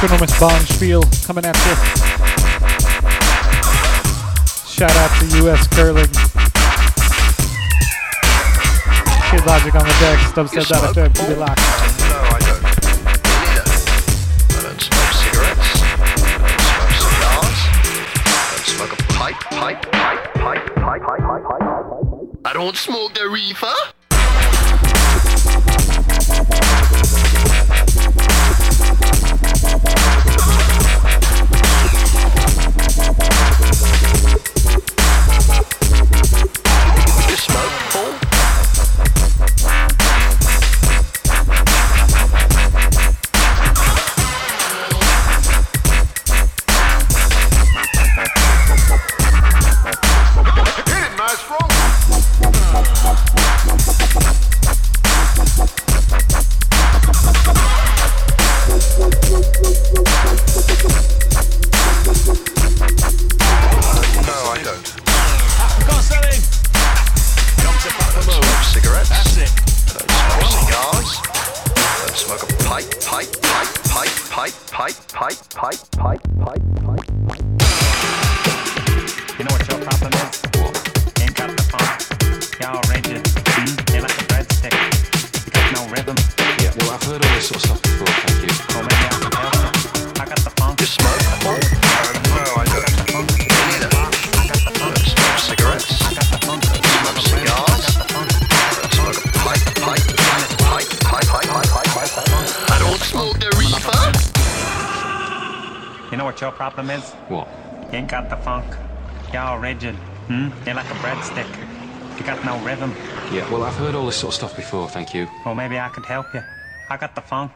Astronomist Bond Spiel coming at you. Shout out to US Curling. Kid Logic on the deck, Stub said that FM, keep it locked. I don't smoke the reefer. What? You ain't got the funk. You're all rigid. Hmm? You're like a breadstick. You got no rhythm. Yeah, well, I've heard all this sort of stuff before, thank you. Well, maybe I could help you. I got the funk.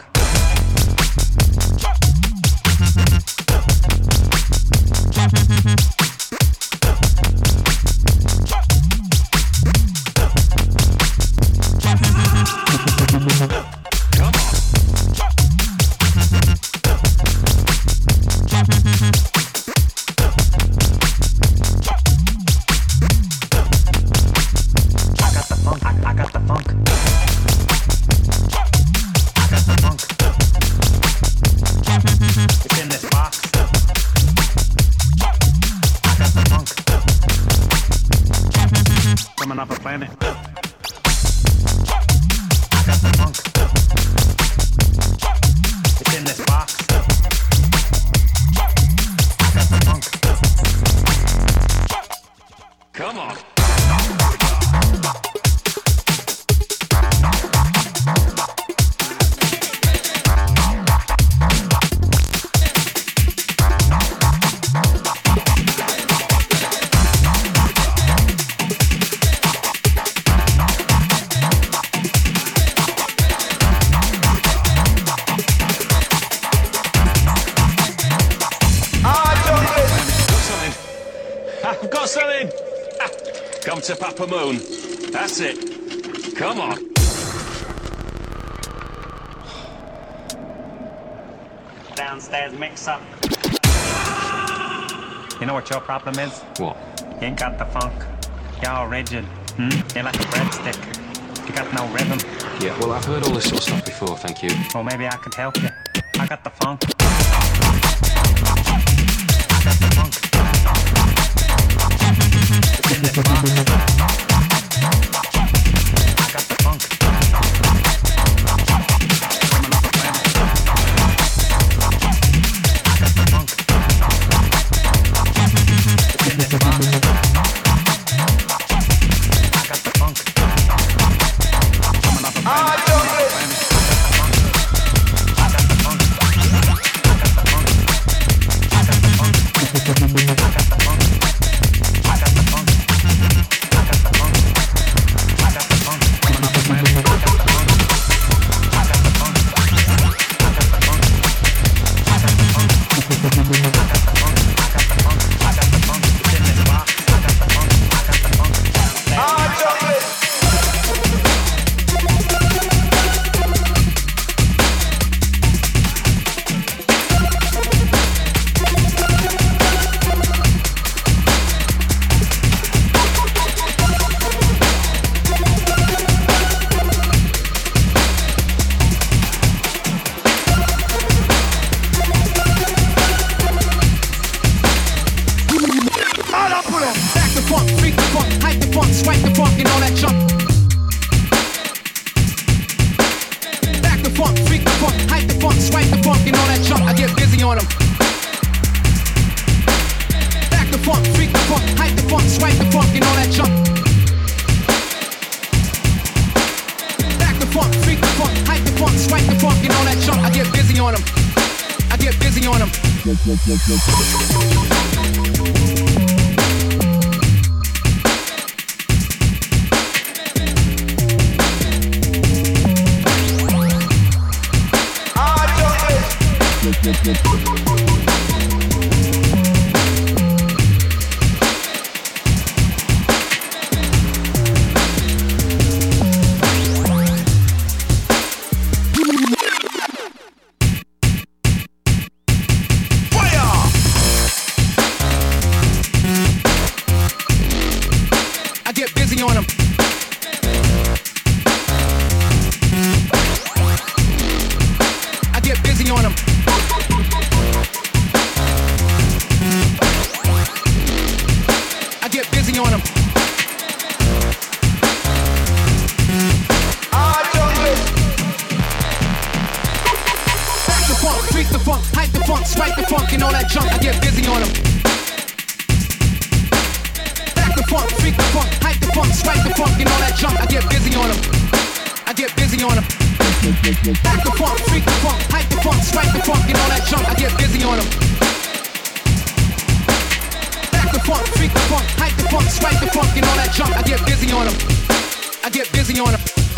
know what your problem is? What? You ain't got the funk. Y'all rigid. Hmm? You're like a breadstick. You got no rhythm. Yeah, well, I've heard all this sort of stuff before, thank you. Well, maybe I could help you. Back the funk, freak the funk, hype the funk, strike the funk, and all that junk. I get busy on them. Back the funk, freak the funk, hype the funk, strike the funk, and all that junk. I get busy on them. I get busy on them.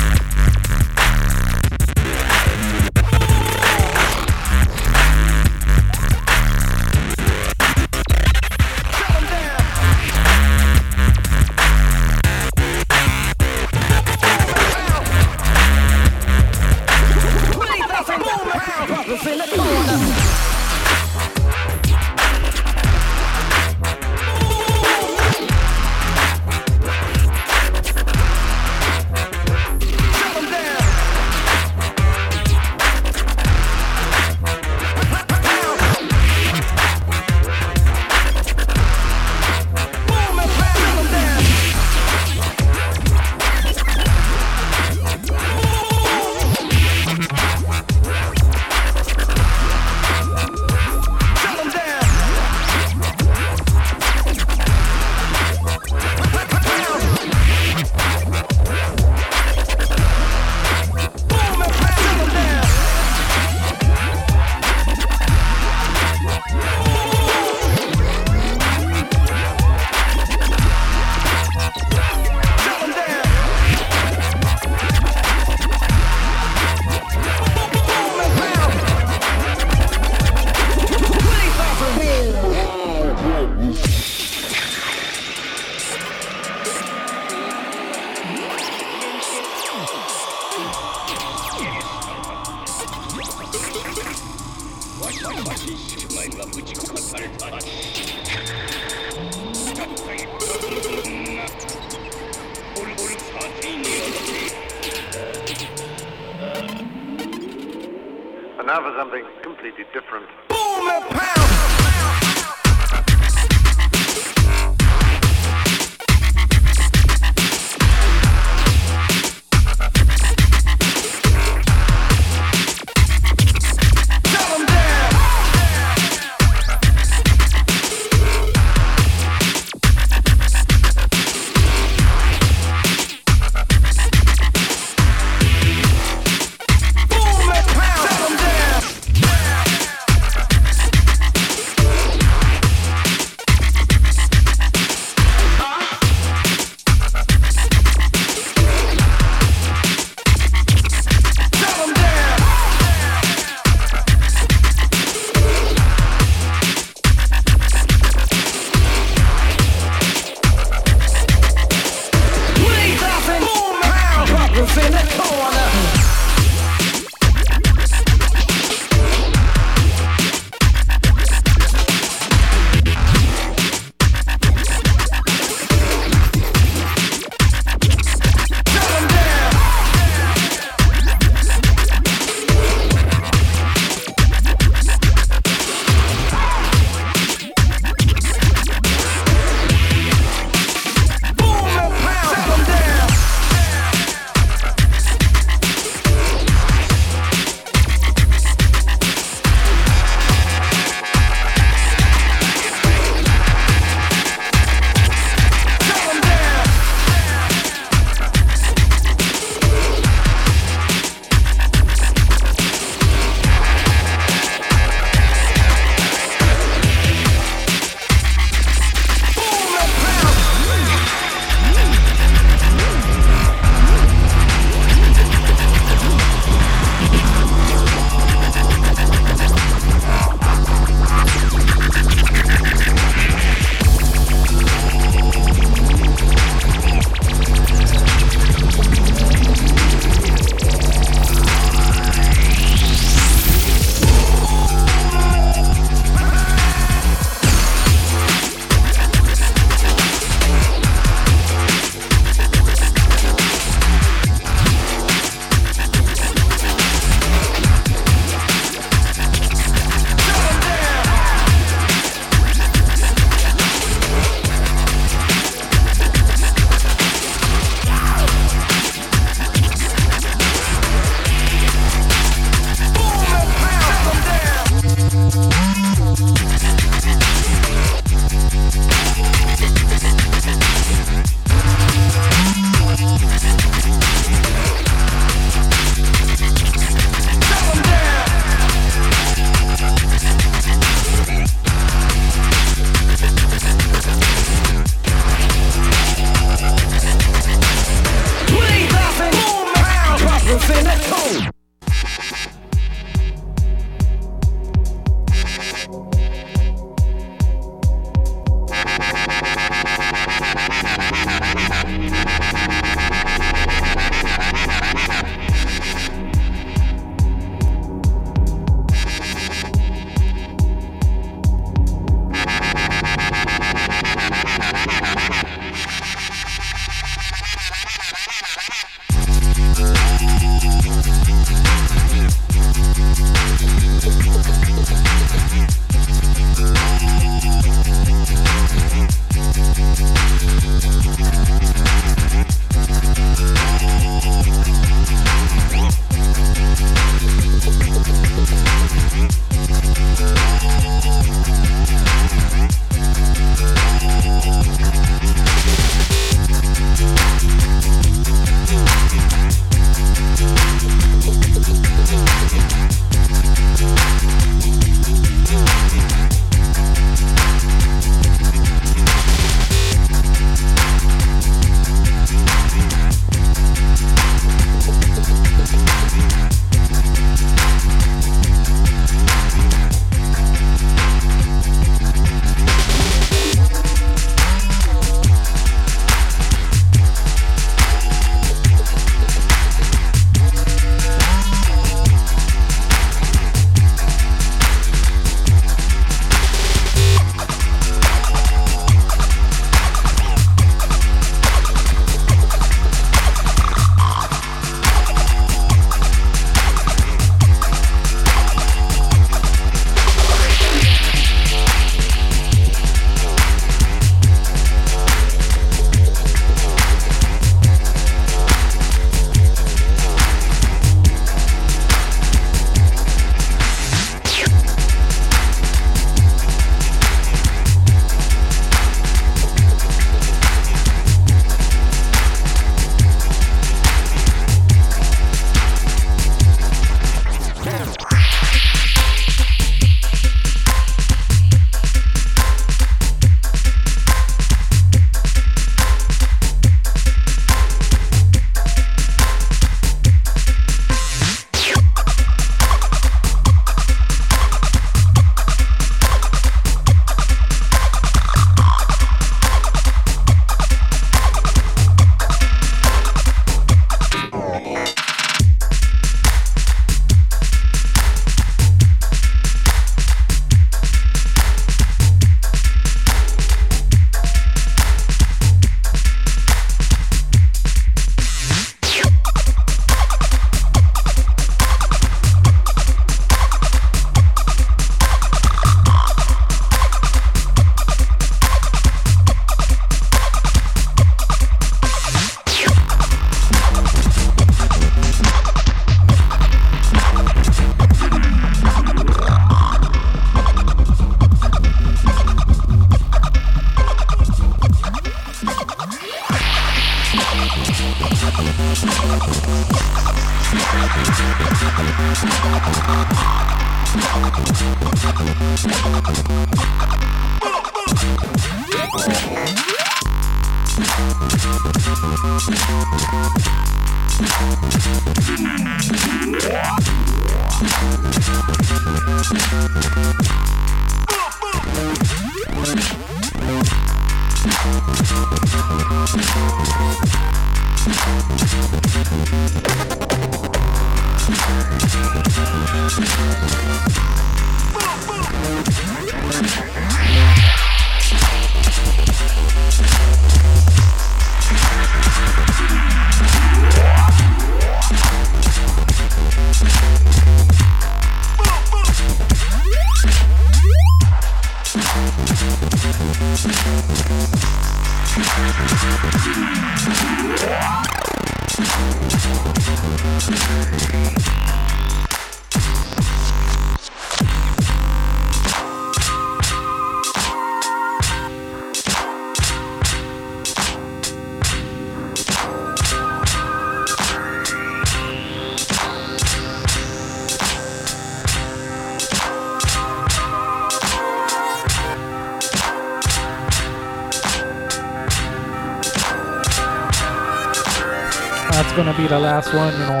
Be the last one, you know.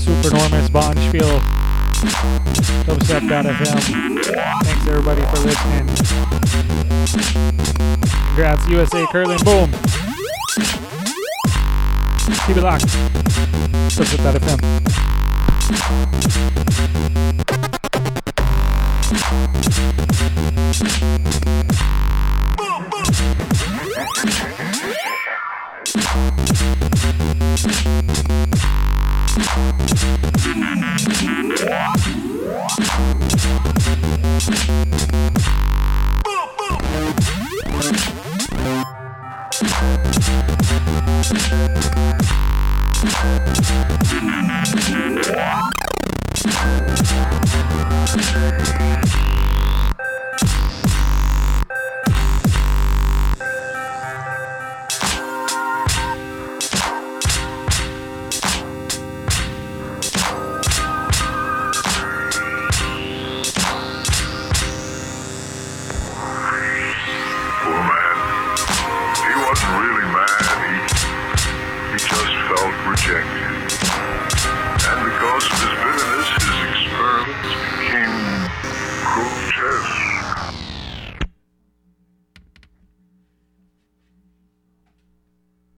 Super Supernormous Bonspiel. Dubstep.fm. Thanks everybody for listening. Congrats, USA Curling. Boom. Keep it locked. Dubstep.fm.